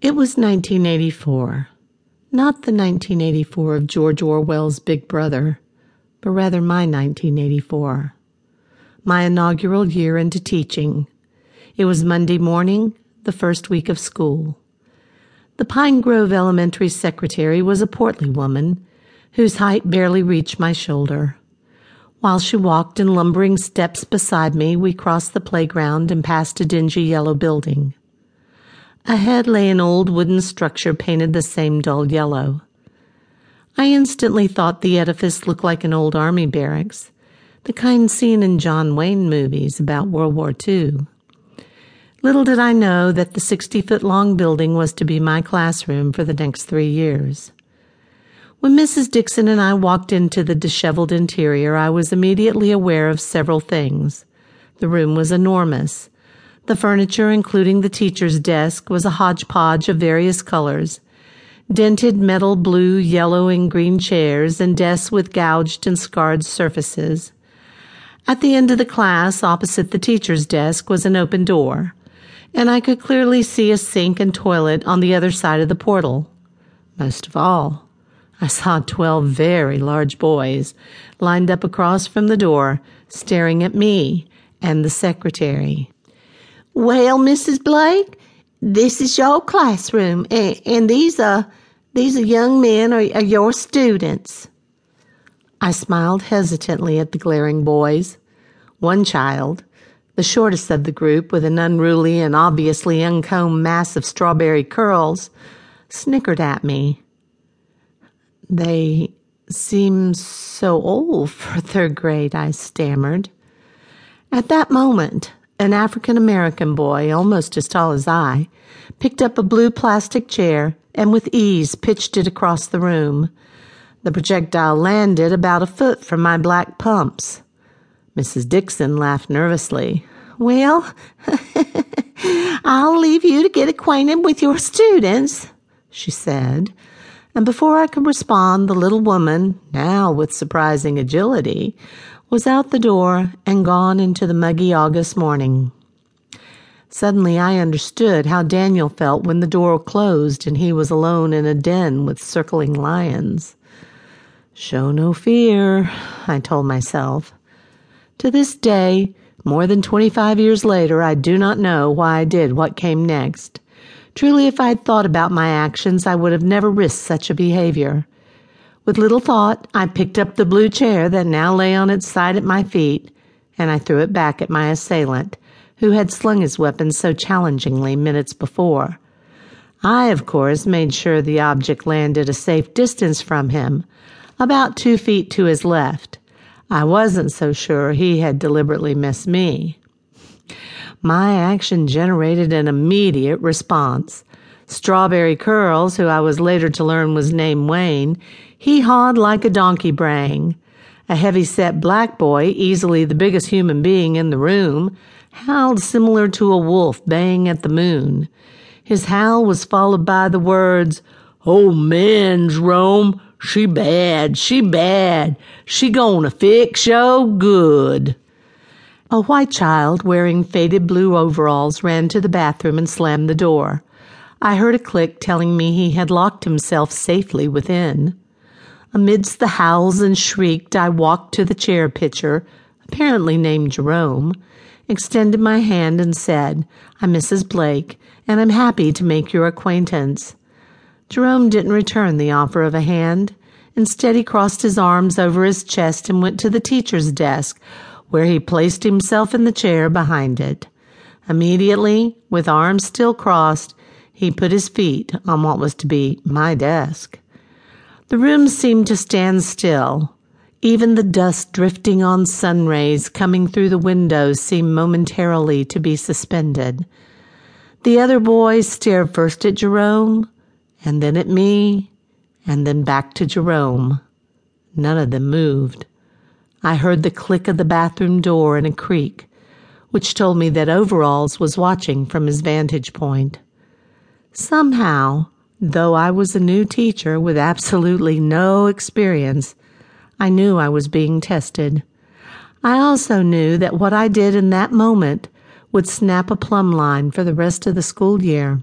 It was 1984. Not the 1984 of George Orwell's Big Brother, but rather my 1984. My inaugural year into teaching. It was Monday morning, the first week of school. The Pine Grove Elementary secretary was a portly woman whose height barely reached my shoulder. While she walked in lumbering steps beside me, we crossed the playground and passed a dingy yellow building. Ahead lay an old wooden structure painted the same dull yellow. I instantly thought the edifice looked like an old army barracks, the kind seen in John Wayne movies about World War II. Little did I know that the 60 foot long building was to be my classroom for the next three years. When Mrs. Dixon and I walked into the disheveled interior, I was immediately aware of several things. The room was enormous. The furniture, including the teacher's desk, was a hodgepodge of various colors dented metal blue, yellow, and green chairs, and desks with gouged and scarred surfaces. At the end of the class, opposite the teacher's desk, was an open door, and I could clearly see a sink and toilet on the other side of the portal. Most of all, I saw twelve very large boys lined up across from the door, staring at me and the secretary. Well, Mrs. Blake, this is your classroom, and, and these are these are young men are, are your students. I smiled hesitantly at the glaring boys. One child, the shortest of the group, with an unruly and obviously uncombed mass of strawberry curls, snickered at me. They seem so old for third grade, I stammered. At that moment, an African American boy, almost as tall as I, picked up a blue plastic chair and with ease pitched it across the room. The projectile landed about a foot from my black pumps. Mrs. Dixon laughed nervously. Well, I'll leave you to get acquainted with your students, she said. And before I could respond, the little woman, now with surprising agility, was out the door and gone into the muggy August morning. Suddenly I understood how Daniel felt when the door closed and he was alone in a den with circling lions. Show no fear, I told myself. To this day, more than 25 years later, I do not know why I did what came next. Truly, if I had thought about my actions, I would have never risked such a behavior. With little thought, I picked up the blue chair that now lay on its side at my feet, and I threw it back at my assailant, who had slung his weapon so challengingly minutes before. I, of course, made sure the object landed a safe distance from him, about two feet to his left. I wasn't so sure he had deliberately missed me. My action generated an immediate response. Strawberry Curls, who I was later to learn was named Wayne, he hawed like a donkey braying. A heavy-set black boy, easily the biggest human being in the room, howled similar to a wolf baying at the moon. His howl was followed by the words, Oh man, Jerome, she bad, she bad. She gonna fix yo good. A white child wearing faded blue overalls ran to the bathroom and slammed the door. I heard a click telling me he had locked himself safely within. Amidst the howls and shrieked, I walked to the chair pitcher, apparently named Jerome, extended my hand and said, I'm Mrs. Blake, and I'm happy to make your acquaintance. Jerome didn't return the offer of a hand. Instead, he crossed his arms over his chest and went to the teacher's desk, where he placed himself in the chair behind it. Immediately, with arms still crossed, he put his feet on what was to be my desk. The room seemed to stand still. Even the dust drifting on sun rays coming through the windows seemed momentarily to be suspended. The other boys stared first at Jerome, and then at me, and then back to Jerome. None of them moved. I heard the click of the bathroom door and a creak, which told me that Overalls was watching from his vantage point. Somehow, though I was a new teacher with absolutely no experience, I knew I was being tested. I also knew that what I did in that moment would snap a plumb line for the rest of the school year.